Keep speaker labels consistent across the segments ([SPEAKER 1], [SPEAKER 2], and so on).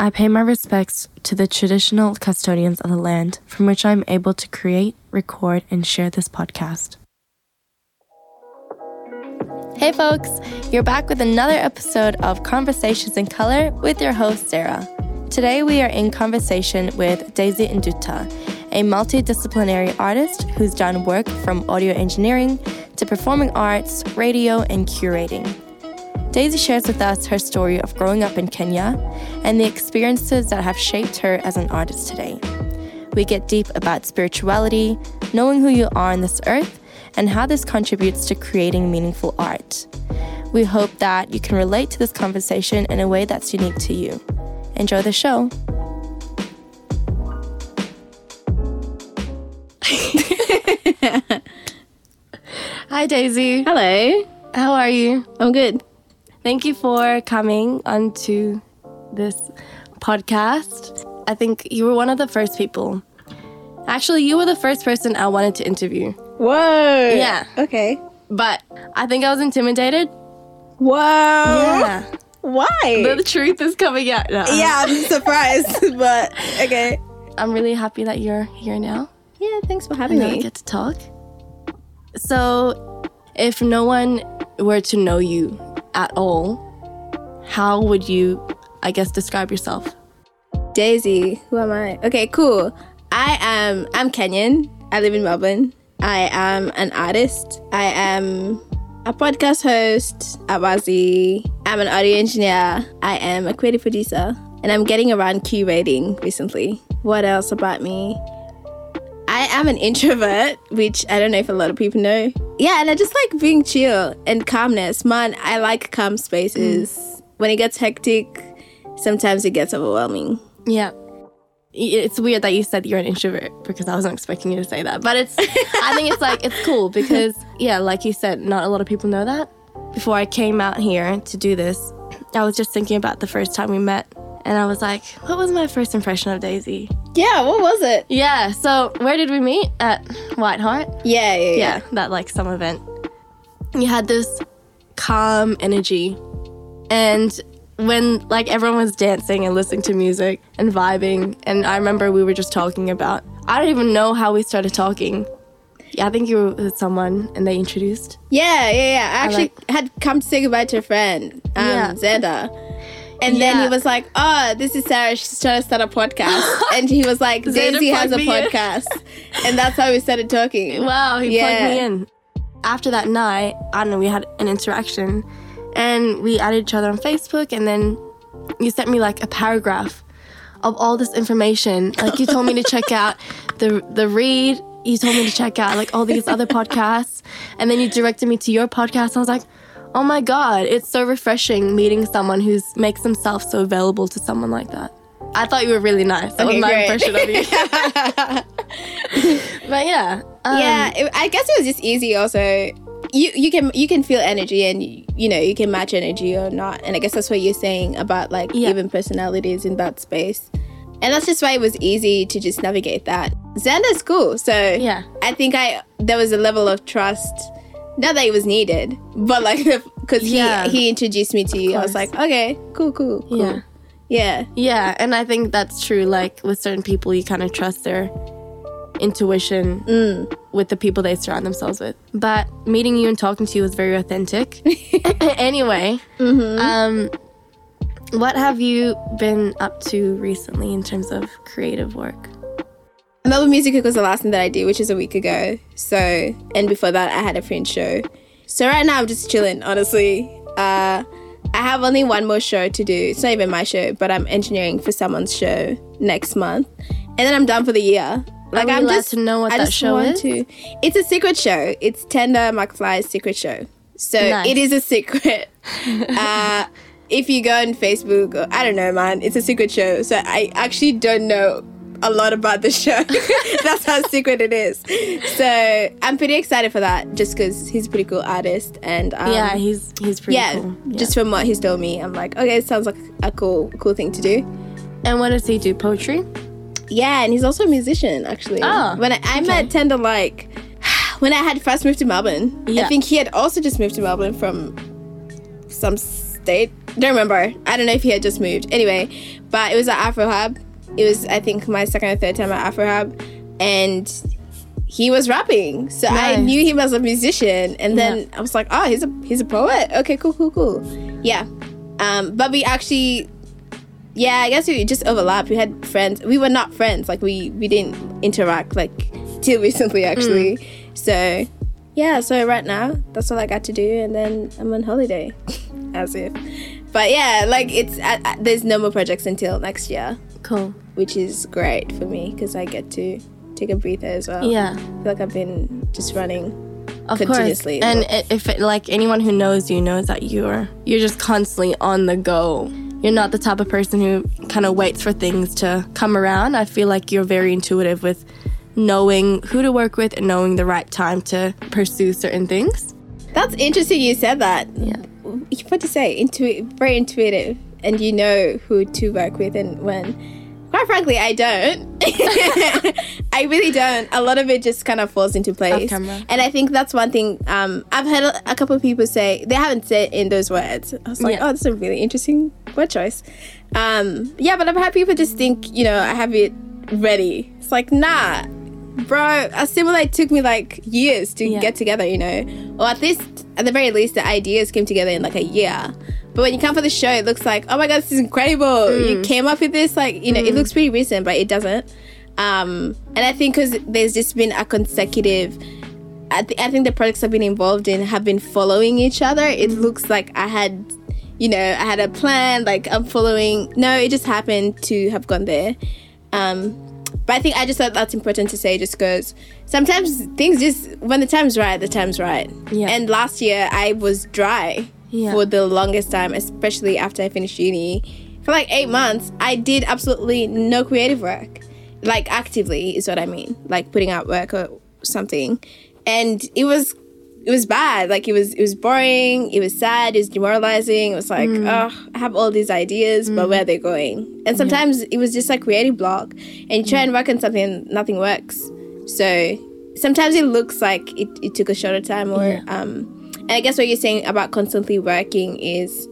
[SPEAKER 1] I pay my respects to the traditional custodians of the land from which I am able to create, record, and share this podcast. Hey, folks, you're back with another episode of Conversations in Color with your host, Sarah. Today, we are in conversation with Daisy Induta, a multidisciplinary artist who's done work from audio engineering to performing arts, radio, and curating. Daisy shares with us her story of growing up in Kenya and the experiences that have shaped her as an artist today. We get deep about spirituality, knowing who you are on this earth, and how this contributes to creating meaningful art. We hope that you can relate to this conversation in a way that's unique to you. Enjoy the show. Hi, Daisy.
[SPEAKER 2] Hello.
[SPEAKER 1] How are you?
[SPEAKER 2] I'm good.
[SPEAKER 1] Thank you for coming onto this podcast. I think you were one of the first people. Actually, you were the first person I wanted to interview.
[SPEAKER 2] Whoa.
[SPEAKER 1] Yeah.
[SPEAKER 2] Okay.
[SPEAKER 1] But I think I was intimidated.
[SPEAKER 2] Whoa.
[SPEAKER 1] Yeah.
[SPEAKER 2] Why?
[SPEAKER 1] The truth is coming out now.
[SPEAKER 2] yeah, I'm surprised, but okay.
[SPEAKER 1] I'm really happy that you're here now.
[SPEAKER 2] Yeah, thanks for having
[SPEAKER 1] And
[SPEAKER 2] me.
[SPEAKER 1] get to talk. So, if no one were to know you at all, how would you, I guess, describe yourself?
[SPEAKER 2] Daisy, who am I? Okay, cool. I am I'm Kenyan. I live in Melbourne. I am an artist. I am a podcast host, Abazi. I'm an audio engineer. I am a creative producer. And I'm getting around curating recently. What else about me? I am an introvert, which I don't know if a lot of people know. Yeah, and I just like being chill and calmness. Man, I like calm spaces. Mm. When it gets hectic, sometimes it gets overwhelming.
[SPEAKER 1] Yeah. It's weird that you said you're an introvert because I wasn't expecting you to say that. But it's, I think it's like, it's cool because, yeah, like you said, not a lot of people know that. Before I came out here to do this, I was just thinking about the first time we met. And I was like, what was my first impression of Daisy?
[SPEAKER 2] Yeah, what was it?
[SPEAKER 1] Yeah, so where did we meet? At White Heart?
[SPEAKER 2] Yeah, yeah, yeah.
[SPEAKER 1] Yeah, that like some event. You had this calm energy. And when like everyone was dancing and listening to music and vibing, and I remember we were just talking about I don't even know how we started talking. Yeah, I think you were with someone and they introduced.
[SPEAKER 2] Yeah, yeah, yeah. I actually
[SPEAKER 1] like-
[SPEAKER 2] had come to say goodbye to a friend, um,
[SPEAKER 1] Yeah.
[SPEAKER 2] Xander. And then he was like, Oh, this is Sarah. She's trying to start a podcast. and he was like, Daisy has a
[SPEAKER 1] plugged me in.
[SPEAKER 2] podcast. and that's how we started talking.
[SPEAKER 1] Wow, he
[SPEAKER 2] Yeah.
[SPEAKER 1] plugged me in. After that night, I don't know, we had an interaction and we added each other on Facebook and then you sent me like a paragraph of all this information. Like you told me to check out the the read, you told me to check out like all these other podcasts, and then you directed me to your podcast. And I was like, oh my god, it's so refreshing meeting someone who makes themselves so available to someone like that. I thought you were really nice. That
[SPEAKER 2] Okay,
[SPEAKER 1] was my
[SPEAKER 2] great.
[SPEAKER 1] impression of you. but yeah. um,
[SPEAKER 2] yeah, it, I guess it was just easy also. You you can you can feel energy and you, you know you can match energy or not and I guess that's what you're saying about like
[SPEAKER 1] Yeah.
[SPEAKER 2] even personalities in that space and that's just why it was easy to just navigate that. Xander's cool, so
[SPEAKER 1] Yeah.
[SPEAKER 2] I think I there was a level of trust. Not that it was needed, but like because
[SPEAKER 1] Yeah.
[SPEAKER 2] he he introduced me to you, I was like, okay, cool, cool, cool.
[SPEAKER 1] Yeah.
[SPEAKER 2] yeah,
[SPEAKER 1] Yeah, and I think that's true. Like with certain people, you kind of trust their intuition with the people they surround themselves with. But meeting you and talking to you was very authentic. anyway, um, what have you been up to recently in terms of creative work?
[SPEAKER 2] Melbourne Music Week was the last thing that I did, which is a week ago. So, and before that, I had a fringe show. So right now, I'm just chilling. Honestly, uh, I have only one more show to do. It's not even my show, but I'm engineering for someone's show next month, and then I'm done for the year. Like I'm just
[SPEAKER 1] to know what
[SPEAKER 2] I
[SPEAKER 1] that
[SPEAKER 2] just
[SPEAKER 1] show
[SPEAKER 2] want
[SPEAKER 1] is?
[SPEAKER 2] To. It's a secret show. It's Tender McFly's secret show. So
[SPEAKER 1] Nice.
[SPEAKER 2] it is a secret. uh, if you go on Facebook, or, I don't know, man, it's a secret show. So I actually don't know a lot about the show. That's how secret it is. So I'm pretty excited for that, just because he's a pretty cool artist, and um,
[SPEAKER 1] yeah, he's he's pretty
[SPEAKER 2] yeah,
[SPEAKER 1] cool. Yeah.
[SPEAKER 2] just from what he's told me, I'm like, okay, it sounds like a cool, cool thing to do.
[SPEAKER 1] and what does he do? Poetry?
[SPEAKER 2] Yeah, and he's also a musician, actually.
[SPEAKER 1] Oh,
[SPEAKER 2] when I, I met Tender, like when I had first moved to Melbourne,
[SPEAKER 1] Yeah.
[SPEAKER 2] I think he had also just moved to Melbourne from some state don't remember. I don't know if he had just moved. Anyway, but it was at Afro Hub. It was I think my second or third time at Afro Hub, and he was rapping. So I knew him as a musician, and then
[SPEAKER 1] Yeah.
[SPEAKER 2] I was like, oh, he's a he's a poet. Okay, cool, cool, cool. Yeah, um, but we actually. Yeah, I guess we just overlapped. We had friends. We were not friends. Like we we didn't interact like till recently actually. So yeah, so right now that's all I got to do, and then I'm on holiday, as if. But yeah, like it's uh, uh, there's no more projects until next year,
[SPEAKER 1] Cool.
[SPEAKER 2] Which is great for me because I get to take a breather as well.
[SPEAKER 1] Yeah.
[SPEAKER 2] I feel like I've been just running.
[SPEAKER 1] Of course.
[SPEAKER 2] Continuously.
[SPEAKER 1] And i- if it, like anyone who knows you knows that you're you're just constantly on the go. You're not the type of person who kind of waits for things to come around. I feel like you're very intuitive with knowing who to work with and knowing the right time to pursue certain things.
[SPEAKER 2] That's interesting. You said that.
[SPEAKER 1] Yeah.
[SPEAKER 2] What to say? Intu- very intuitive, and you know who to work with and when. Quite frankly, I don't. I really don't. A lot of it just kind of falls into place.
[SPEAKER 1] camera.
[SPEAKER 2] And I think that's one thing um, I've heard a, a couple of people say, they haven't said in those words. I was like,
[SPEAKER 1] Yeah.
[SPEAKER 2] oh, that's a really interesting word choice. Um, yeah, but I've had people just think, you know, I have it ready. It's like, nah, bro, Assimilate took me like years to
[SPEAKER 1] Yeah.
[SPEAKER 2] get together, you know, or at least, at the very least, the ideas came together in like a year. But when you come for the show, it looks like, oh my god, this is incredible.
[SPEAKER 1] Mm.
[SPEAKER 2] You came up with this, like, you know, it looks pretty recent, but it doesn't. Um, and I think because there's just been a consecutive, I, th- I think the projects I've been involved in have been following each other. It looks like I had, you know, I had a plan, like I'm following. No, it just happened to have gone there. Um, but I think I just thought that's important to say just because sometimes things just, when the time's right, the time's right.
[SPEAKER 1] Yeah.
[SPEAKER 2] And last year I was dry
[SPEAKER 1] Yeah.
[SPEAKER 2] for the longest time, especially after I finished uni. For like eight months, I did absolutely no creative work. Like actively is what I mean. Like putting out work or something. And it was it was bad. Like it was it was boring, it was sad, it was demoralizing. It was like, oh, I have all these ideas, but where are they going? And sometimes it was just like creative block. And you try and work on something and nothing works. So sometimes it looks like it, it took a shorter time or
[SPEAKER 1] Yeah.
[SPEAKER 2] um and I guess what you're saying about constantly working is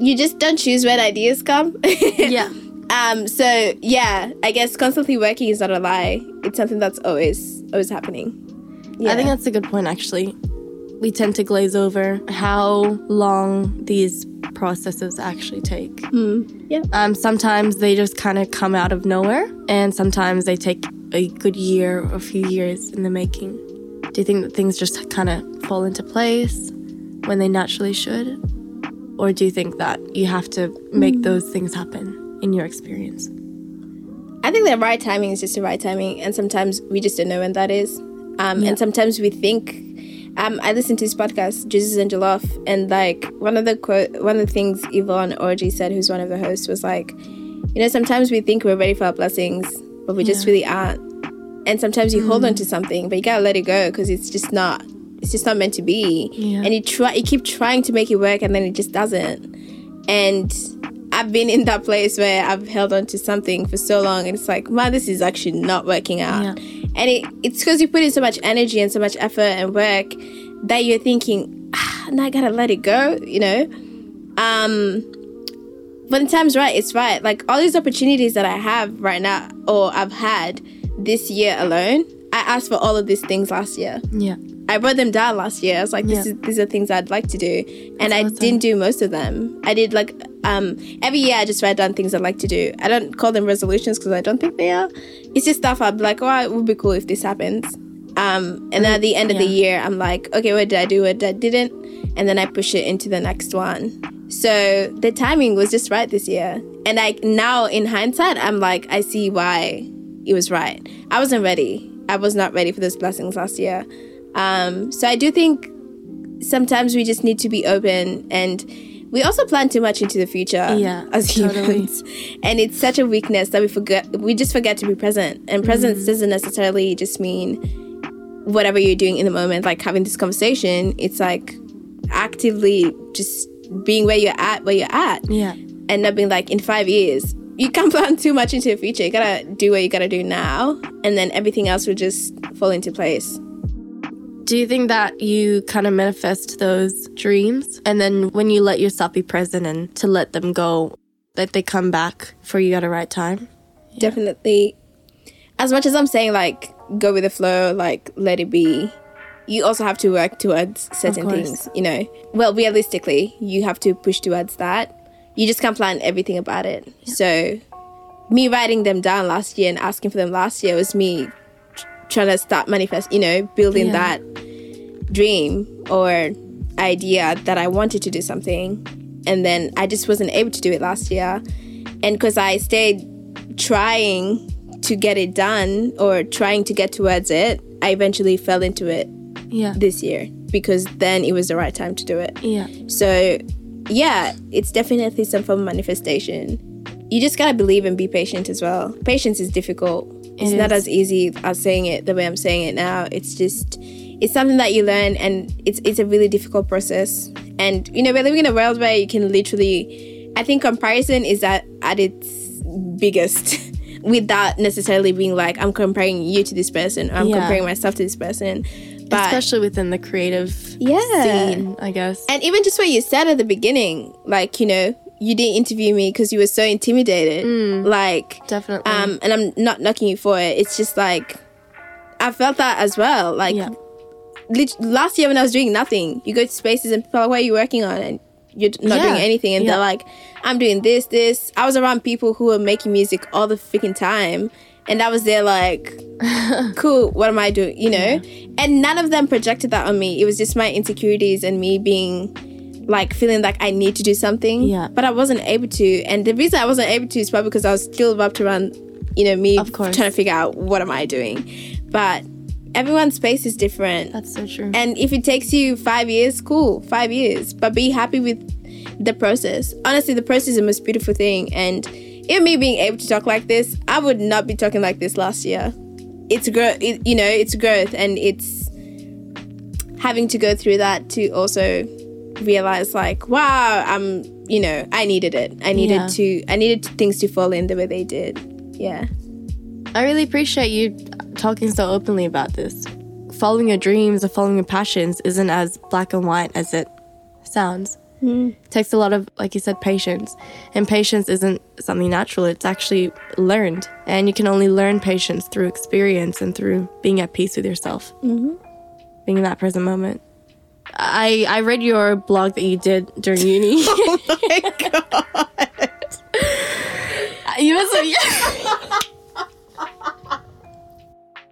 [SPEAKER 2] you just don't choose when ideas come.
[SPEAKER 1] Yeah.
[SPEAKER 2] Um, so yeah, I guess constantly working is not a lie. It's something that's always always happening. Yeah.
[SPEAKER 1] I think that's a good point, actually. We tend to glaze over how long these processes actually take.
[SPEAKER 2] yeah.
[SPEAKER 1] Um, sometimes they just kind of come out of nowhere, and sometimes they take a good year or a few years in the making. Do you think that things just kind of fall into place when they naturally should? Or do you think that you have to make those things happen in your experience?
[SPEAKER 2] I think the right timing is just the right timing, and sometimes we just don't know when that is. Um,
[SPEAKER 1] Yeah.
[SPEAKER 2] And sometimes we think. Um, I listened to this podcast, Jesus and Jollof, and like one of the quote, one of the things Yvonne Orji said, who's one of the hosts, was like, you know, sometimes we think we're ready for our blessings, but we just really aren't. And sometimes you hold on to something, but you gotta let it go because it's just not. It's just not meant to be.
[SPEAKER 1] Yeah.
[SPEAKER 2] And you try, you keep trying to make it work, and then it just doesn't. And I've been in that place where I've held on to something for so long, and it's like, man, this is actually not working out.
[SPEAKER 1] Yeah.
[SPEAKER 2] And it, it's because you put in so much energy and so much effort and work that you're thinking, ah, now I gotta let it go, you know? Um, when the time's right, it's right. Like all these opportunities that I have right now, or I've had this year alone, I asked for all of these things last year.
[SPEAKER 1] Yeah.
[SPEAKER 2] I wrote them down last year. I was like, this
[SPEAKER 1] Yeah.
[SPEAKER 2] is these are things I'd like to do, and I
[SPEAKER 1] awesome.
[SPEAKER 2] didn't do most of them. I did like um every year I just write down things I'd like to do. I don't call them resolutions because I don't think they are. It's just stuff I'd be like, oh, it would be cool if this happens. Um, and then at the end of the year, I'm like, okay, what did I do? What did I didn't? And then I push it into the next one. So the timing was just right this year. And like now in hindsight, I'm like, I see why it was right. I wasn't ready. I was not ready for those blessings last year. Um, so I do think sometimes we just need to be open and we also plan too much into the future
[SPEAKER 1] Yeah,
[SPEAKER 2] as
[SPEAKER 1] totally.
[SPEAKER 2] humans. And it's such a weakness that we forget we just forget to be present. And presence
[SPEAKER 1] Mm-hmm.
[SPEAKER 2] doesn't necessarily just mean whatever you're doing in the moment, like having this conversation. It's like actively just being where you're at, where you're at
[SPEAKER 1] Yeah.
[SPEAKER 2] and not being like in five years you can't plan too much into the future you gotta do what you gotta do now and then everything else will just fall into place
[SPEAKER 1] Do you think that you kind of manifest those dreams and then when you let yourself be present and to let them go, that they come back for you at a right time?
[SPEAKER 2] Definitely. As much as I'm saying, like, go with the flow, like, let it be, you also have to work towards certain things, you know? Well, realistically, you have to push towards that. You just can't plan everything about it. So, me writing them down last year and asking for them last year was me tr- trying to start manifest, you know, building
[SPEAKER 1] Yeah.
[SPEAKER 2] that dream or idea that I wanted to do something. And then I just wasn't able to do it last year. And because I stayed trying to get it done or trying to get towards it, I eventually fell into it
[SPEAKER 1] Yeah.
[SPEAKER 2] this year because then it was the right time to do it.
[SPEAKER 1] Yeah.
[SPEAKER 2] So, yeah, it's definitely some form of manifestation. You just gotta believe and be patient as well. Patience is difficult. It's not
[SPEAKER 1] is.
[SPEAKER 2] as easy as saying it the way I'm saying it now. It's just it's something that you learn and it's it's a really difficult process. And you know, we're living in a world where you can literally I think comparison is at, at its biggest without necessarily being like I'm comparing you to this person or I'm
[SPEAKER 1] Yeah.
[SPEAKER 2] comparing myself to this person. But
[SPEAKER 1] Especially within the creative
[SPEAKER 2] Yeah.
[SPEAKER 1] scene, I guess.
[SPEAKER 2] and even just what you said at the beginning, like, you know, you didn't interview me because you were so intimidated. Like,
[SPEAKER 1] Definitely.
[SPEAKER 2] um, and I'm not knocking you for it. It's just like, I felt that as well. Like,
[SPEAKER 1] yeah.
[SPEAKER 2] lit- last year when I was doing nothing, you go to spaces and people are like, what are you working on? And you're not
[SPEAKER 1] Yeah.
[SPEAKER 2] doing anything. And
[SPEAKER 1] Yeah.
[SPEAKER 2] they're like, I'm doing this, this. I was around people who were making music all the freaking time. And I was there like, cool, what am I doing? You know? And none of them projected that on me. It was just my insecurities and me being like feeling like I need to do something.
[SPEAKER 1] Yeah.
[SPEAKER 2] But I wasn't able to. And the reason I wasn't able to is probably because I was still wrapped around, you know, me
[SPEAKER 1] Of course.
[SPEAKER 2] trying to figure out what am I doing. But everyone's space is different.
[SPEAKER 1] That's so true.
[SPEAKER 2] And if it takes you five years, cool, five years. But be happy with the process. Honestly, the process is the most beautiful thing. And even me being able to talk like this, I would not be talking like this last year. It's growth, it, you know, it's growth, and it's having to go through that to also realize, like, wow, I'm, you know, I needed it. I needed
[SPEAKER 1] Yeah.
[SPEAKER 2] to, I needed things to fall in the way they did. Yeah.
[SPEAKER 1] I really appreciate you talking so openly about this. Following your dreams or following your passions isn't as black and white as it sounds. It takes a lot of, like you said, patience. And patience isn't something natural, it's actually learned. And you can only learn patience through experience and through being at peace with yourself, mm-hmm. being in that present moment. I, I read your blog that you did during uni.
[SPEAKER 2] Oh my God.
[SPEAKER 1] you must have.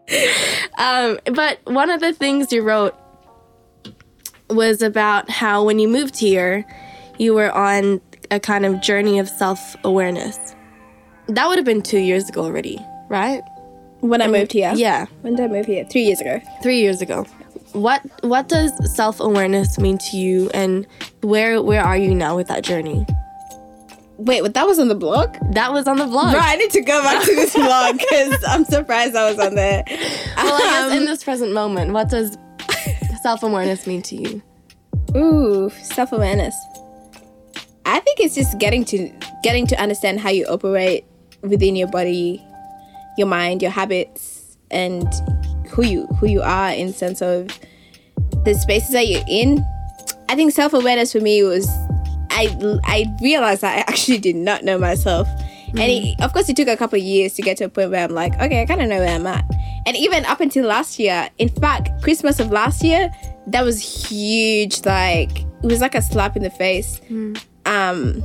[SPEAKER 1] um, but one of the things you wrote was about how when you moved here, you were on a kind of journey of self awareness. That would have been two years ago already, right?
[SPEAKER 2] When I moved here.
[SPEAKER 1] Yeah,
[SPEAKER 2] When did I move here? Three years ago.
[SPEAKER 1] three years ago. What what does self awareness mean to you, and where where are you now with that journey?
[SPEAKER 2] Wait, but that was on the blog?
[SPEAKER 1] That was on the vlog.
[SPEAKER 2] Bro, I need to go back to this blog because I'm surprised I was on there.
[SPEAKER 1] Well, I guess
[SPEAKER 2] Um,
[SPEAKER 1] in this present moment, what does self awareness mean to you?
[SPEAKER 2] Ooh, self awareness. I think it's just getting to getting to understand how you operate within your body, your mind, your habits, and who you who you are in sense of the spaces that you're in. I think self awareness for me was I I realized I actually did not know myself. And it, mm-hmm. of course, it took a couple of years to get to a point where I'm like, okay, I kind of know where I'm at. And even up until last year, in fact, Christmas of last year, that was huge. Like it was like a slap in the face. Mm. Um,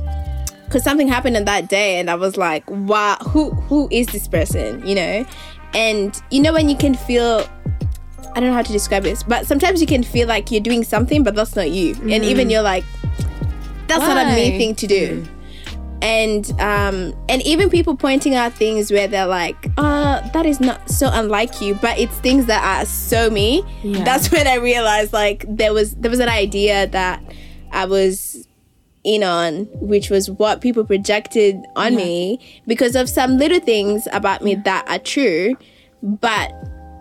[SPEAKER 2] because something happened on that day, and I was like, wow, who who is this person? You know, and you know when you can feel. I don't know how to describe this, but sometimes you can feel like you're doing something, but that's not you. And even mm. you're like, that's not a me thing to do mm. And um and even people pointing out things where they're like uh that is not so unlike you but it's things that are so me.
[SPEAKER 1] Yeah.
[SPEAKER 2] that's when i realized like there was there was an idea that i was in on which was what people projected on me because of some little things about me that are true but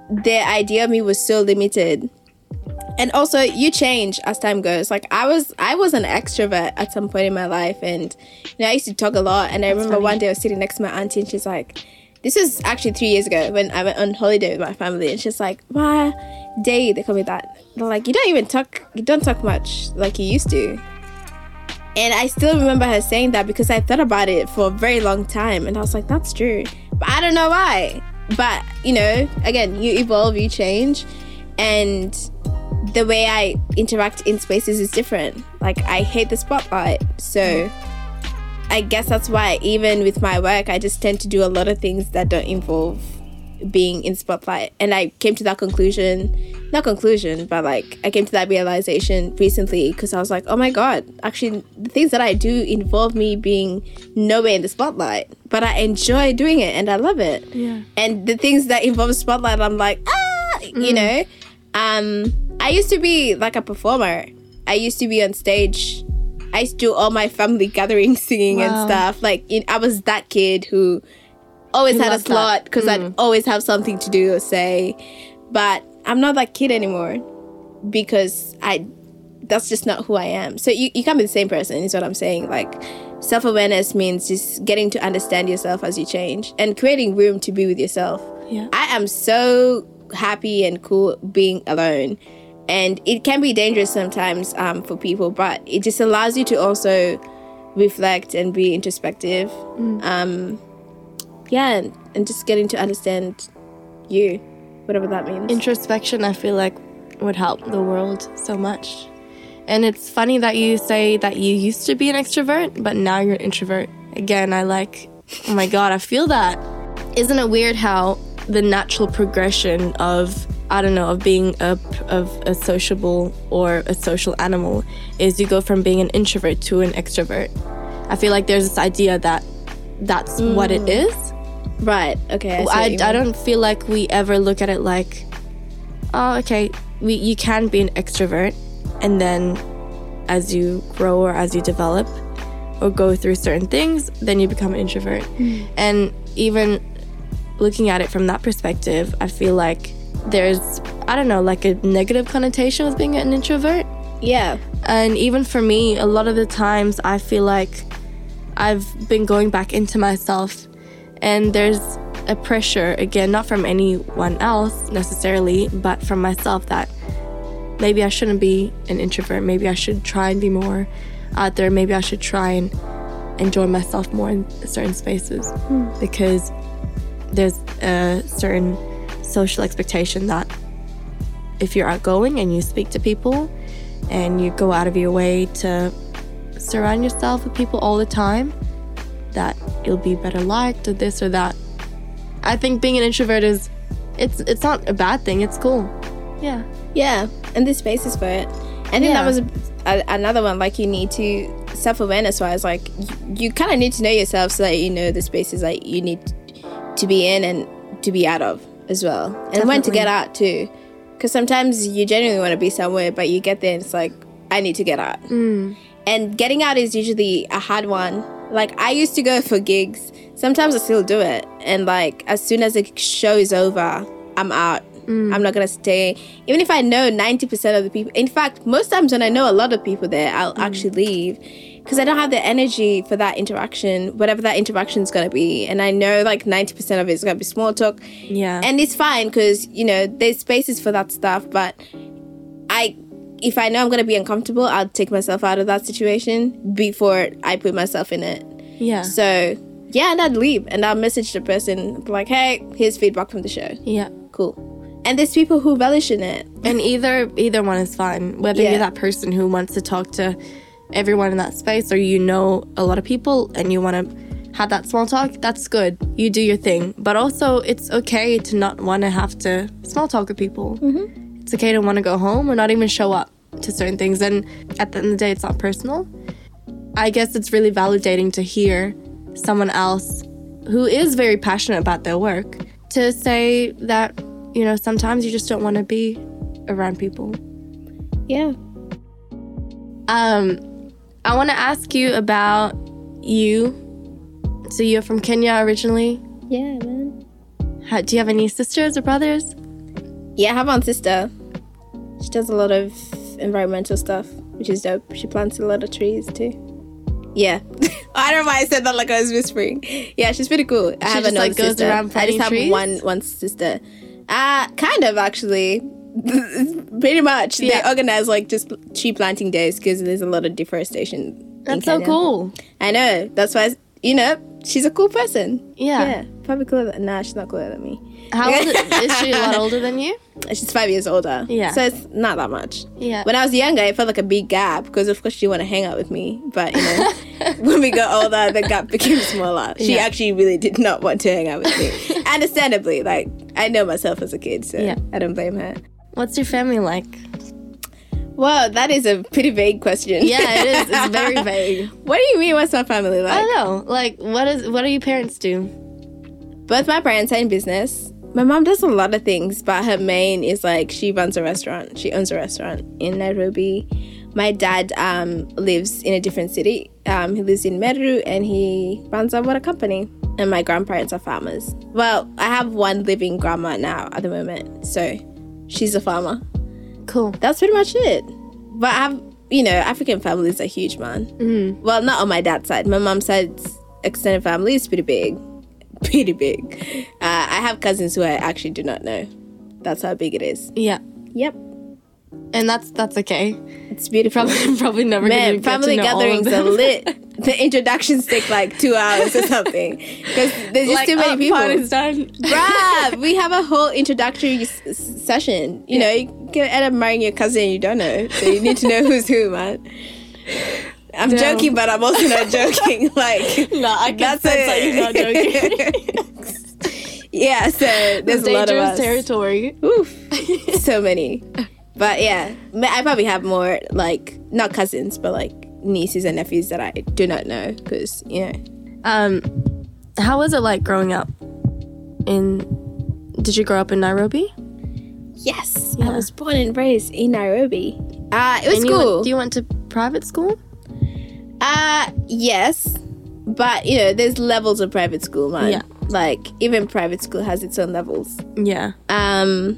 [SPEAKER 2] their idea of me was so limited and also you change as time goes like i was i was an extrovert at some point in my life and you know i used to talk a lot and i remember
[SPEAKER 1] funny.
[SPEAKER 2] one day i was sitting next to my auntie and she's like this was actually three years ago when I went on holiday with my family, and she's like, "Why, day?" They call me that. They're like, "You don't even talk. You don't talk much like you used to." And I still remember her saying that because I thought about it for a very long time, and I was like, "That's true," but I don't know why. But you know, again, you evolve, you change, and the way I interact in spaces is different. Like I hate the spotlight, so. I guess that's why even with my work, I just tend to do a lot of things that don't involve being in spotlight. And I came to that conclusion, not conclusion, but like I came to that realization recently because I was like, oh my god, actually the things that I do involve me being nowhere in the spotlight, but I enjoy doing it and I love it.
[SPEAKER 1] Yeah.
[SPEAKER 2] And the things that involve spotlight, I'm like, ah, you know. Um, I used to be like a performer. I used to be on stage I used to do all my family gatherings singing
[SPEAKER 1] Wow.
[SPEAKER 2] and stuff. Like in, I was that kid who always
[SPEAKER 1] You
[SPEAKER 2] had a slot because I'd always have something to do or say. But I'm not that kid anymore because I that's just not who I am. So you, you can't be the same person is what I'm saying. Like self awareness means just getting to understand yourself as you change and creating room to be with yourself.
[SPEAKER 1] Yeah.
[SPEAKER 2] I am so happy and cool being alone. And it can be dangerous sometimes um, for people, but it just allows you to also reflect and be introspective. Um, yeah, and, and just getting to understand you, whatever that means.
[SPEAKER 1] introspection i feel like would help the world so much and it's funny that you say that you used to be an extrovert but now you're an introvert again i like oh my god i feel that isn't it weird how the natural progression of i don't know of being a of a sociable or a social animal is you go from being an introvert to an extrovert i feel like there's this idea that that's what it is
[SPEAKER 2] right, okay. I,
[SPEAKER 1] I, I don't feel like we ever look at it like, oh, okay, we, you can be an extrovert, and then as you grow or as you develop or go through certain things, then you become an introvert. And even looking at it from that perspective, I feel like there's, I don't know, like a negative connotation with being an introvert.
[SPEAKER 2] Yeah.
[SPEAKER 1] And even for me, a lot of the times I feel like I've been going back into myself, and there's a pressure, again, not from anyone else necessarily, but from myself that maybe I shouldn't be an introvert. Maybe I should try and be more out there. Maybe I should try and enjoy myself more in certain spaces hmm. because there's a certain social expectation that if you're outgoing and you speak to people and you go out of your way to surround yourself with people all the time, that you'll be better liked or this or that. I think being an introvert is it's it's not a bad thing. It's cool. Yeah.
[SPEAKER 2] Yeah, and there's spaces for it. I think
[SPEAKER 1] Yeah.
[SPEAKER 2] that was a, another one. Like you need to self awareness wise. Like you, you kind of need to know yourself so that you know the spaces that you need to be in and to be out of as well, and when to get out too. Because sometimes you genuinely want to be somewhere, but you get there and it's like I need to get out. Mm. And getting out is usually a hard one. Like I used to go for gigs. Sometimes I still do it. And like as soon as the show is over, I'm out. I'm not gonna stay. Even if I know 90% of the people. In fact, most times when I know a lot of people there, I'll mm. actually leave. Because I don't have the energy for that interaction, whatever that interaction is gonna be. And I know like 90% of it is gonna be small talk.
[SPEAKER 1] Yeah.
[SPEAKER 2] And it's fine because, you know, there's spaces for that stuff, but I if I know I'm gonna be uncomfortable, I'll take myself out of that situation before I put myself in it.
[SPEAKER 1] yeah.
[SPEAKER 2] So yeah, and I'd leave and I'll message the person like, hey, here's feedback from the show.
[SPEAKER 1] yeah.
[SPEAKER 2] Cool. And there's people who relish in it.
[SPEAKER 1] And either either one is fine. Whether
[SPEAKER 2] Yeah.
[SPEAKER 1] you're that person who wants to talk to everyone in that space or you know a lot of people and you want to have that small talk, that's good. You do your thing. But also it's okay to not want to have to small talk with people. Mm-hmm. It's okay to want to go home or not even show up to certain things. And at the end of the day, it's not personal. I guess it's really validating to hear someone else who is very passionate about their work to say that, you know, sometimes you just don't want to be around people.
[SPEAKER 2] Yeah.
[SPEAKER 1] Um, I want to ask you about you. So you're from Kenya originally.
[SPEAKER 2] Yeah, man.
[SPEAKER 1] How, do you have any sisters or brothers?
[SPEAKER 2] Yeah, I have one sister. She does a lot of environmental stuff, which is dope. She plants a lot of trees too. Yeah. I don't know why I said that like I was whispering. Yeah, she's pretty cool. I have
[SPEAKER 1] just,
[SPEAKER 2] another
[SPEAKER 1] like, goes
[SPEAKER 2] sister.
[SPEAKER 1] around
[SPEAKER 2] I just have
[SPEAKER 1] trees?
[SPEAKER 2] one one sister. Uh kind of actually. pretty much. They organize like just tree planting days because there's a lot of deforestation.
[SPEAKER 1] That's so cool.
[SPEAKER 2] I know. That's why you know she's a cool person.
[SPEAKER 1] Yeah.
[SPEAKER 2] Yeah. Probably cooler. Than, nah, she's not cooler than me.
[SPEAKER 1] How old is she? A lot older than you?
[SPEAKER 2] She's five years older.
[SPEAKER 1] Yeah.
[SPEAKER 2] So it's not that much.
[SPEAKER 1] Yeah.
[SPEAKER 2] When I was younger, it felt like a big gap because, of course, she want to hang out with me. But you know, when we got older, the gap became smaller. She
[SPEAKER 1] Yeah.
[SPEAKER 2] actually really did not want to hang out with me. Understandably, like I know myself as a kid, so
[SPEAKER 1] Yeah.
[SPEAKER 2] I don't blame her.
[SPEAKER 1] What's your family like?
[SPEAKER 2] Well, that is a pretty vague question.
[SPEAKER 1] Yeah, it is. It's very vague.
[SPEAKER 2] what do you mean? What's my family like?
[SPEAKER 1] I don't know. Like, what is what do your parents do?
[SPEAKER 2] Both my parents are in business. My mom does a lot of things, but her main is like she runs a restaurant. She owns a restaurant in Nairobi. My dad um, lives in a different city. Um, he lives in Meru and he runs a water company. And my grandparents are farmers. Well, I have one living grandma now at the moment, so she's a farmer.
[SPEAKER 1] Cool.
[SPEAKER 2] That's pretty much it. But I have, you know, African families are huge, man.
[SPEAKER 1] Mm.
[SPEAKER 2] Well, not on my dad's side. My mom's side's extended family is pretty big. Pretty big. Uh, I have cousins who I actually do not know. That's how big it is.
[SPEAKER 1] Yeah,
[SPEAKER 2] Yep.
[SPEAKER 1] and that's that's okay.
[SPEAKER 2] It's beautiful.
[SPEAKER 1] Probably probably never
[SPEAKER 2] Man, family
[SPEAKER 1] know
[SPEAKER 2] gatherings are lit. The introductions take like two hours or something. Because there's just
[SPEAKER 1] Like,
[SPEAKER 2] too many
[SPEAKER 1] oh,
[SPEAKER 2] people.
[SPEAKER 1] party's done.
[SPEAKER 2] Bruh, we have a whole introductory s- session. You know, you can end up marrying your cousin you don't know. So you need to know who's who, man. I'm
[SPEAKER 1] Damn.
[SPEAKER 2] joking, but I'm also not joking. Like,
[SPEAKER 1] No, I can
[SPEAKER 2] that's
[SPEAKER 1] sense that you're not joking.
[SPEAKER 2] yeah, so there's a lot of
[SPEAKER 1] Dangerous
[SPEAKER 2] us.
[SPEAKER 1] territory.
[SPEAKER 2] Oof, so many. But yeah, I probably have more like not cousins, but like nieces and nephews that I do not know because you know.
[SPEAKER 1] Um, how was it like growing up in? Did you grow up in Nairobi?
[SPEAKER 2] Yes,
[SPEAKER 1] Yeah.
[SPEAKER 2] I was born and raised in Nairobi. Uh, it was
[SPEAKER 1] And you
[SPEAKER 2] cool.
[SPEAKER 1] do you went to private school?
[SPEAKER 2] Uh yes. But you know, there's levels of private school, man.
[SPEAKER 1] Yeah.
[SPEAKER 2] Like even private school has its own levels.
[SPEAKER 1] Yeah.
[SPEAKER 2] Um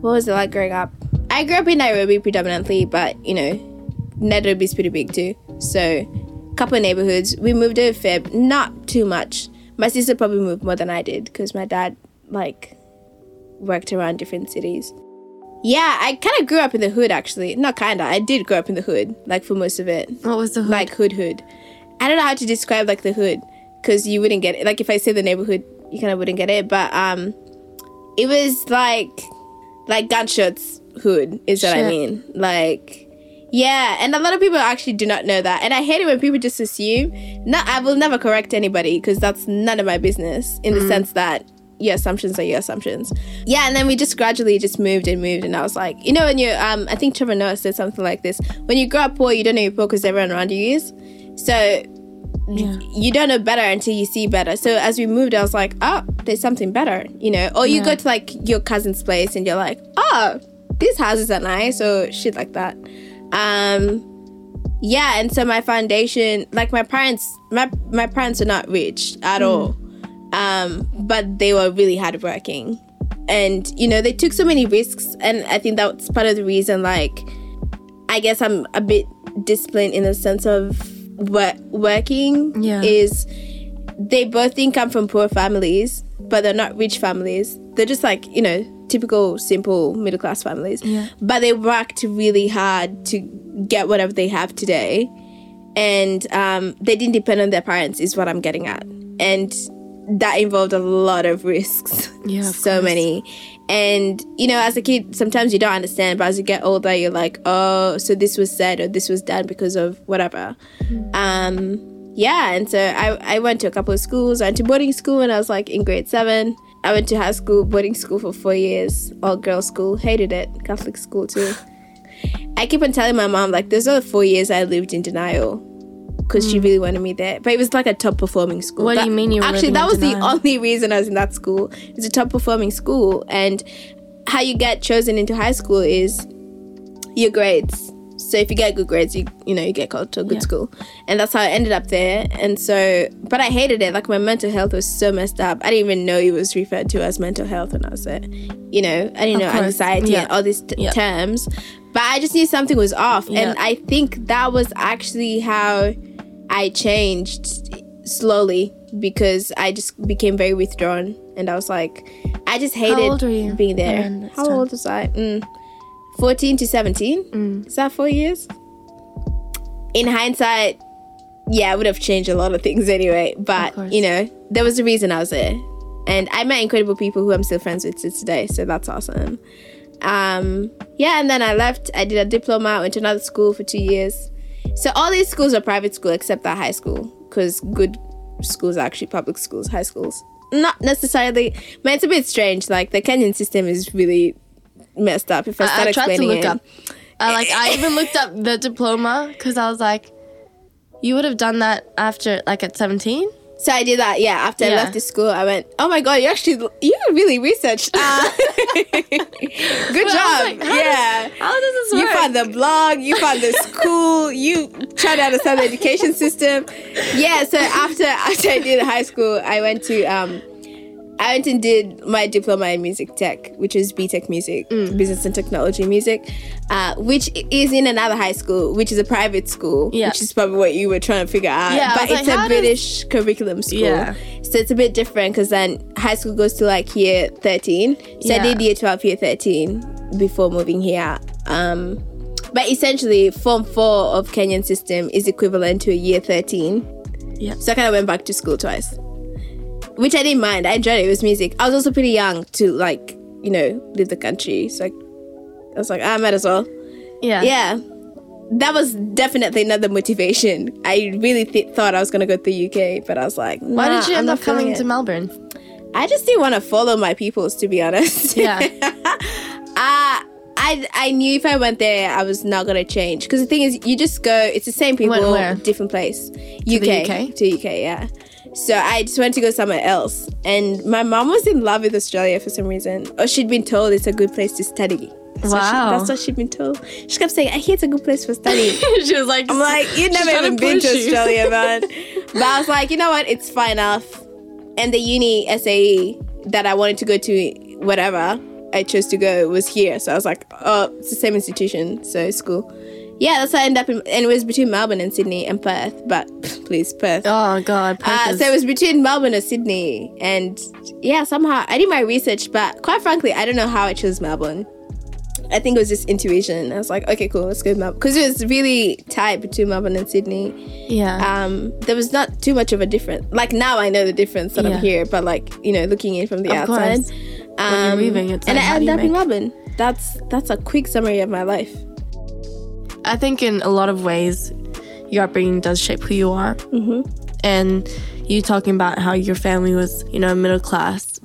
[SPEAKER 2] what was it like growing up? I grew up in Nairobi predominantly, but you know, Nairobi's pretty big too. So couple of neighborhoods. We moved a fair not too much. My sister probably moved more than I did because my dad like worked around different cities. Yeah, I kind of grew up in the hood actually. Not kind of. I did grow up in the hood, like for most of it
[SPEAKER 1] What was the hood?
[SPEAKER 2] like hood hood. I don't know how to describe like the hood because you wouldn't get it. Like if I say the neighborhood, you kind of wouldn't get it. But um, it was like like gunshots hood is what I mean. Like yeah, and a lot of people actually do not know that, and I hate it when people just assume. No, I will never correct anybody because that's none of my business. In the sense that your assumptions are your assumptions. Yeah, and then we just gradually just moved and moved, and I was like, you know, when you um, I think Trevor Noah said something like this: when you grow up poor, you don't know you're poor because everyone around you is. So
[SPEAKER 1] Yeah.
[SPEAKER 2] you don't know better until you see better. So as we moved, I was like, oh, there's something better, you know. Or you
[SPEAKER 1] Yeah.
[SPEAKER 2] go to like your cousin's place and you're like, oh, these houses are nice, or shit like that. Um, yeah, and so my foundation, like my parents, my my parents are not rich at all, um, but they were really hardworking, and you know they took so many risks, and I think that's part of the reason. Like, I guess I'm a bit disciplined in the sense of work, working
[SPEAKER 1] Yeah.
[SPEAKER 2] is they both didn't come from poor families, but they're not rich families. They're just like, you know, typical, simple middle class families.
[SPEAKER 1] Yeah.
[SPEAKER 2] But they worked really hard to get whatever they have today. And um, they didn't depend on their parents, is what I'm getting at. And that involved a lot of risks.
[SPEAKER 1] Yeah, of
[SPEAKER 2] so
[SPEAKER 1] course.
[SPEAKER 2] many. And, you know, as a kid, sometimes you don't understand, but as you get older, you're like, oh, so this was said or this was done because of whatever. Um, yeah, and so I, I went to a couple of schools. I went to boarding school when I was like in grade seven. I went to high school, boarding school for four years, all girls school. Hated it. Catholic school too. I keep on telling my mom, like, those are the four years I lived in denial because she mm. really wanted me there. But it was like a top performing school.
[SPEAKER 1] What do you mean you were
[SPEAKER 2] Actually, that was the only reason I was in that school. It's a top performing school. And how you get chosen into high school is your grades. So if you get good grades, you you know you get called to a good
[SPEAKER 1] Yeah.
[SPEAKER 2] school, and that's how I ended up there. And so, but I hated it. Like my mental health was so messed up. I didn't even know it was referred to as mental health when I was there. You know, I didn't
[SPEAKER 1] Of
[SPEAKER 2] know
[SPEAKER 1] course.
[SPEAKER 2] anxiety
[SPEAKER 1] Yeah.
[SPEAKER 2] and all these t-
[SPEAKER 1] Yeah.
[SPEAKER 2] terms. but I just knew something was off, and I think that was actually how I changed slowly because I just became very withdrawn, and I was like, I just hated
[SPEAKER 1] old were you
[SPEAKER 2] being there. How
[SPEAKER 1] time?
[SPEAKER 2] old was I? Mm, Fourteen to seventeen.
[SPEAKER 1] Mm.
[SPEAKER 2] Is that four years? In hindsight, yeah, I would have changed a lot of things anyway. But you know, there was a reason I was there, and I met incredible people who I'm still friends with to today. So that's awesome. Um, yeah, and then I left. I did a diploma. Went to another school for two years. So all these schools are private school except that high school, because good schools are actually public schools, high schools. Not necessarily, but it's a bit strange. Like the Kenyan system is really messed up. If I start
[SPEAKER 1] I, I tried to
[SPEAKER 2] explaining
[SPEAKER 1] look
[SPEAKER 2] it.
[SPEAKER 1] up. I like I even looked up the diploma because I was like, you would have done that after like at seventeen.
[SPEAKER 2] So I did that, yeah. After I left the school, I went, "Oh my god, you actually you really researched." Uh, good job,
[SPEAKER 1] like, how
[SPEAKER 2] yeah.
[SPEAKER 1] How does this
[SPEAKER 2] you found the blog, you found the school, you tried to understand the education system. Yeah. So after after I did high school, I went to um, I went and did my diploma in music tech, which is BTech music,
[SPEAKER 1] Mm.
[SPEAKER 2] business and technology music, uh, which is in another high school, which is a private school,
[SPEAKER 1] Yeah.
[SPEAKER 2] which is probably what you were trying to figure out.
[SPEAKER 1] Yeah,
[SPEAKER 2] but it's
[SPEAKER 1] like,
[SPEAKER 2] a
[SPEAKER 1] how does-
[SPEAKER 2] British curriculum school.
[SPEAKER 1] Yeah.
[SPEAKER 2] So it's a bit different because then high school goes to like year 13. So I did year 12, year 13 before moving here. Um, but essentially, Form 4 of Kenyan system is equivalent to a year 13.
[SPEAKER 1] Yeah.
[SPEAKER 2] So I kind of went back to school twice, which I didn't mind. I enjoyed it. It was music. I was also pretty young to like, you know, leave the country. So I, I was like, "Ah, I might as well.
[SPEAKER 1] Yeah.
[SPEAKER 2] Yeah. That was definitely another motivation. I really th- thought I was going to go to the UK, but I was like,
[SPEAKER 1] Why did you
[SPEAKER 2] I'm
[SPEAKER 1] end up coming to. Melbourne?
[SPEAKER 2] I just didn't want to follow my peoples, to be honest.
[SPEAKER 1] Yeah.
[SPEAKER 2] uh, I I knew if I went there, I was not gonna change. Because the thing is, you just go. It's the same people, different place. UK,
[SPEAKER 1] UK?
[SPEAKER 2] to UK, yeah. So I just went to go somewhere else, and my mom was in love with Australia for some reason, or she'd been told it's a good place to study. That's what she-
[SPEAKER 1] Wow.
[SPEAKER 2] that's what she'd been told. She kept saying, "I hear it's a good place for studying."
[SPEAKER 1] she was like,
[SPEAKER 2] I'm like, you've never even been to
[SPEAKER 1] you."
[SPEAKER 2] Australia, man. but I was like, you know what? It's fine enough. And the uni SAE that I wanted to go to, whatever I chose to go, was here. So I was like, oh, it's the same institution, so it's cool. Yeah, that's how I ended up in, and it was between Melbourne and Sydney and Perth. But please, Perth.
[SPEAKER 1] oh god,
[SPEAKER 2] Uh,
[SPEAKER 1] Perth
[SPEAKER 2] so it was between Melbourne and Sydney, and yeah, somehow I did my research, but quite frankly, I don't know how I chose Melbourne. I think it was just intuition. I was like, okay, cool, let's go Melbourne because it was really tight between Melbourne and Sydney.
[SPEAKER 1] yeah.
[SPEAKER 2] Um, there was not too much of a difference. Like now, I know the difference that
[SPEAKER 1] Yeah.
[SPEAKER 2] I'm here, but like you know, looking in from the
[SPEAKER 1] Of
[SPEAKER 2] outside,
[SPEAKER 1] course. When you're leaving, it's
[SPEAKER 2] and
[SPEAKER 1] like,
[SPEAKER 2] I
[SPEAKER 1] how do
[SPEAKER 2] ended up in Melbourne. That's that's a quick summary of my life.
[SPEAKER 1] I think in a lot of ways, your upbringing does shape who you are. Mm-hmm. And you talking about how your family was, you know, middle class.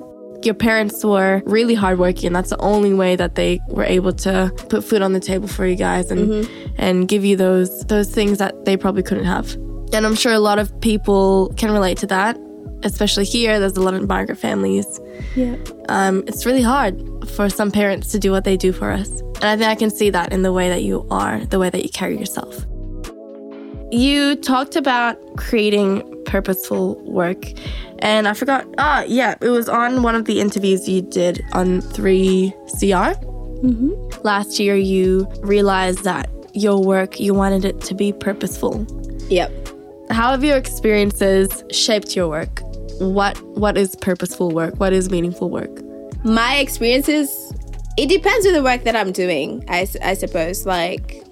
[SPEAKER 1] Your parents were really hardworking. That's the only way that they were able to put food on the table for you guys and and give you those those things that they probably couldn't have. And I'm sure a lot of people can relate to that, especially here. There's a lot of migrant families
[SPEAKER 2] Yeah.
[SPEAKER 1] um, it's really hard for some parents to do what they do for us. And I think I can see that in the way that you are, the way that you carry yourself. You talked about creating purposeful work, and I forgot. Ah, yeah, it was on one of the interviews you did on 3CR. Last year, you realized that your work, you wanted it to be purposeful.
[SPEAKER 2] Yep.
[SPEAKER 1] How have your experiences shaped your work? What What is purposeful work? What is meaningful work?
[SPEAKER 2] my experiences it depends on the work that i'm doing I, I suppose like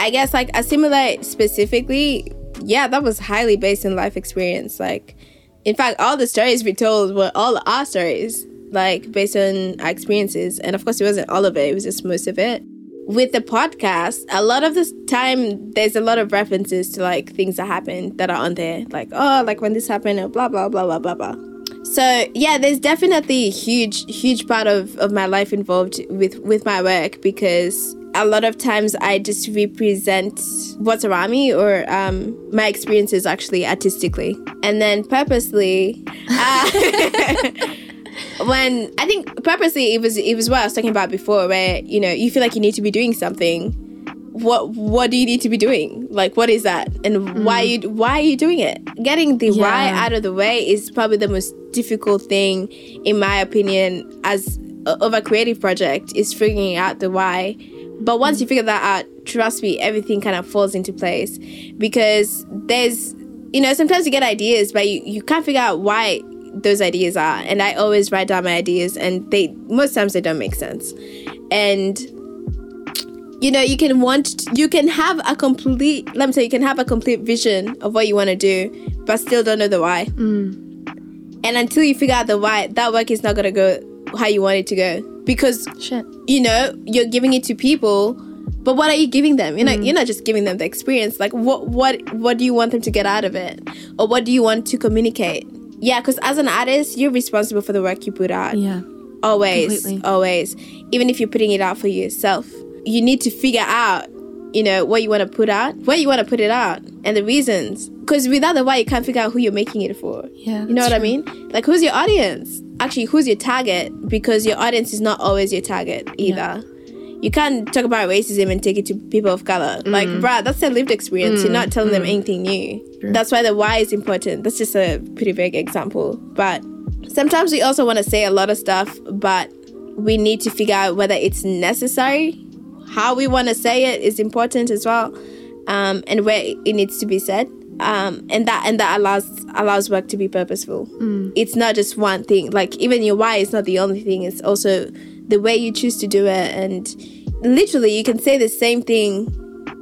[SPEAKER 2] i guess like assimilate specifically yeah that was highly based on life experience. Like in fact all the stories we told were all our stories like based on our experiences. And of course it wasn't all of it it was just most of it. With the podcast a lot of the time there's a lot of references to like things that happened that are on there. Like oh like when this happened blah blah blah blah blah blah. So yeah there's definitely a huge huge part of, of my life involved with with my work because a lot of times i just represent what's around me or um, my experiences actually artistically. And then purposely uh, when i think purposely it was it was what i was talking about before where you know you feel like you need to be doing something. What what do you need to be doing? Like what is that? And why you why are you doing it? Getting the why out of the way is probably the most difficult thing in my opinion as of a creative project is figuring out the why But once you figure that out, trust me, everything kind of falls into place because there's, you know, sometimes you get ideas, but you, you can't figure out why those ideas are. And I always write down my ideas, and they most times they don't make sense. And you know, you can want, you can have a complete, let me say, you can have a complete vision of what you want to do, but still don't know the why. Mm. And until you figure out the why, that work is not gonna go how you want it to go because
[SPEAKER 1] Shit.
[SPEAKER 2] you know you're giving it to people but what are you giving them? You're not mm. you're not just giving them the experience. Like what what what do you want them to get out of it? Or what do you want to communicate? Yeah because as an artist you're responsible for the work you put out.
[SPEAKER 1] Yeah.
[SPEAKER 2] always
[SPEAKER 1] Completely.
[SPEAKER 2] always. Even if you're putting it out for yourself. You need to figure out you know what you want to put out where you want to put it out and the reasons. Because without the why you can't figure out who you're making it for.
[SPEAKER 1] Yeah,
[SPEAKER 2] you know what i mean? Like who's your audience actually who's your target? Because your audience is not always your target either. You can't talk about racism and take it to people of color. Like mm. bruh that's their lived experience. You're mm. not telling them mm. anything new. That's why the why is important. That's just a pretty vague example. But sometimes we also want to say a lot of stuff but we need to figure out whether it's necessary. How we want to say it is important as well um, and where it needs to be said um, and that and that allows allows work to be purposeful it's not just one thing like even your why is not the only thing it's also the way you choose to do it and literally you can say the same thing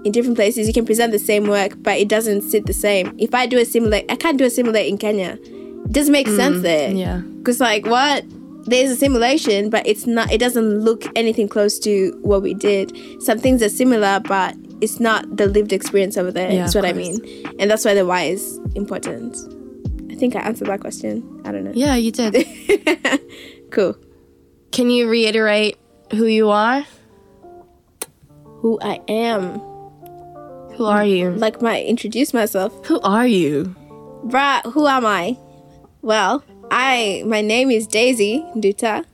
[SPEAKER 2] in different places you can present the same work but it doesn't sit the same if i do a simulate i can't do a simulate in kenya it doesn't make sense there
[SPEAKER 1] Yeah.
[SPEAKER 2] because like what? There's a simulation, but it's not. It doesn't look anything close to what we did. Some things are similar, but it's not the lived experience over there.
[SPEAKER 1] Yeah,
[SPEAKER 2] what I mean, and that's why the why is important. I think I answered that question. I don't know.
[SPEAKER 1] Yeah, you did.
[SPEAKER 2] Cool.
[SPEAKER 1] Can you reiterate who you are?
[SPEAKER 2] Who I am,
[SPEAKER 1] Who are you?
[SPEAKER 2] like my introduce myself,
[SPEAKER 1] Who are you?
[SPEAKER 2] bruh. Who am I? Well, I my name is Daisy Nduta.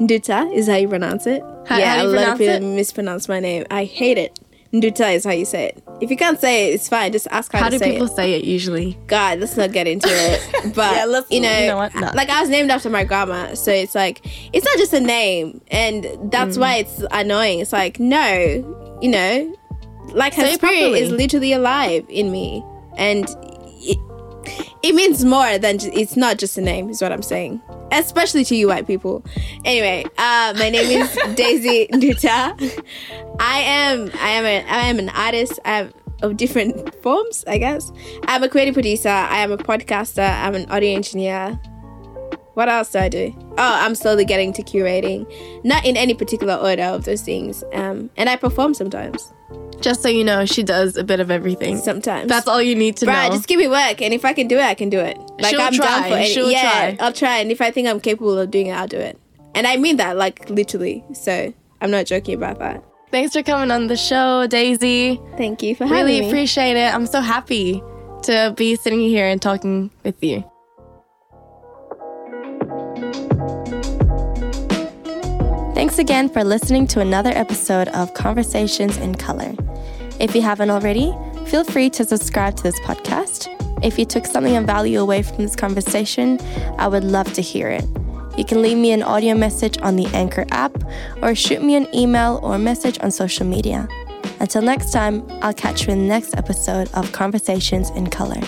[SPEAKER 2] Nduta is how you pronounce it.
[SPEAKER 1] How-
[SPEAKER 2] yeah,
[SPEAKER 1] how
[SPEAKER 2] a lot of people mispronounce my name. I hate it. Nduta is how you say it. If you can't say it, it's fine. Just ask how,
[SPEAKER 1] How
[SPEAKER 2] to
[SPEAKER 1] do people say it usually?
[SPEAKER 2] God, let's not get into it. But
[SPEAKER 1] Yeah, let's-
[SPEAKER 2] you know,
[SPEAKER 1] you know what? No.
[SPEAKER 2] like I was named after my grandma, so it's like it's not just a name, and
[SPEAKER 1] Mm.
[SPEAKER 2] that's why it's annoying. It's like no, you know, like her
[SPEAKER 1] Say
[SPEAKER 2] spirit
[SPEAKER 1] properly.
[SPEAKER 2] is literally alive in me, and it, it means more than just, it's not just a name. Is what I'm saying, especially to you white people. Anyway, uh, my name is Daisy Nduta. I am I am a, I am an artist. I am of different forms, I guess. I'm a creative producer. I am a podcaster. I'm an audio engineer. What else do I do? Oh, I'm slowly getting to curating, not in any particular order of those things. Um, and I perform sometimes.
[SPEAKER 1] Just so you know, she does a bit of everything.
[SPEAKER 2] Sometimes
[SPEAKER 1] That's all you need to know.
[SPEAKER 2] Right,
[SPEAKER 1] know.
[SPEAKER 2] just give me work, and if I can do it, I can do it. Like
[SPEAKER 1] She'll
[SPEAKER 2] I'm
[SPEAKER 1] try,
[SPEAKER 2] down for it.
[SPEAKER 1] she'll
[SPEAKER 2] yeah,
[SPEAKER 1] try.
[SPEAKER 2] I'll try, and if I think I'm capable of doing it, I'll do it. And I mean that, like literally. So I'm not joking about that.
[SPEAKER 1] Thanks for coming on the show, Daisy.
[SPEAKER 2] Thank you for having
[SPEAKER 1] Really
[SPEAKER 2] me.
[SPEAKER 1] appreciate it. I'm so happy to be sitting here and talking with you. Thanks again for listening to another episode of Conversations in Color. If you haven't already, feel free to subscribe to this podcast. If you took something of value away from this conversation, I would love to hear it. You can leave me an audio message on the Anchor app or shoot me an email or message on social media. Until next time, I'll catch you in the next episode of Conversations in Color.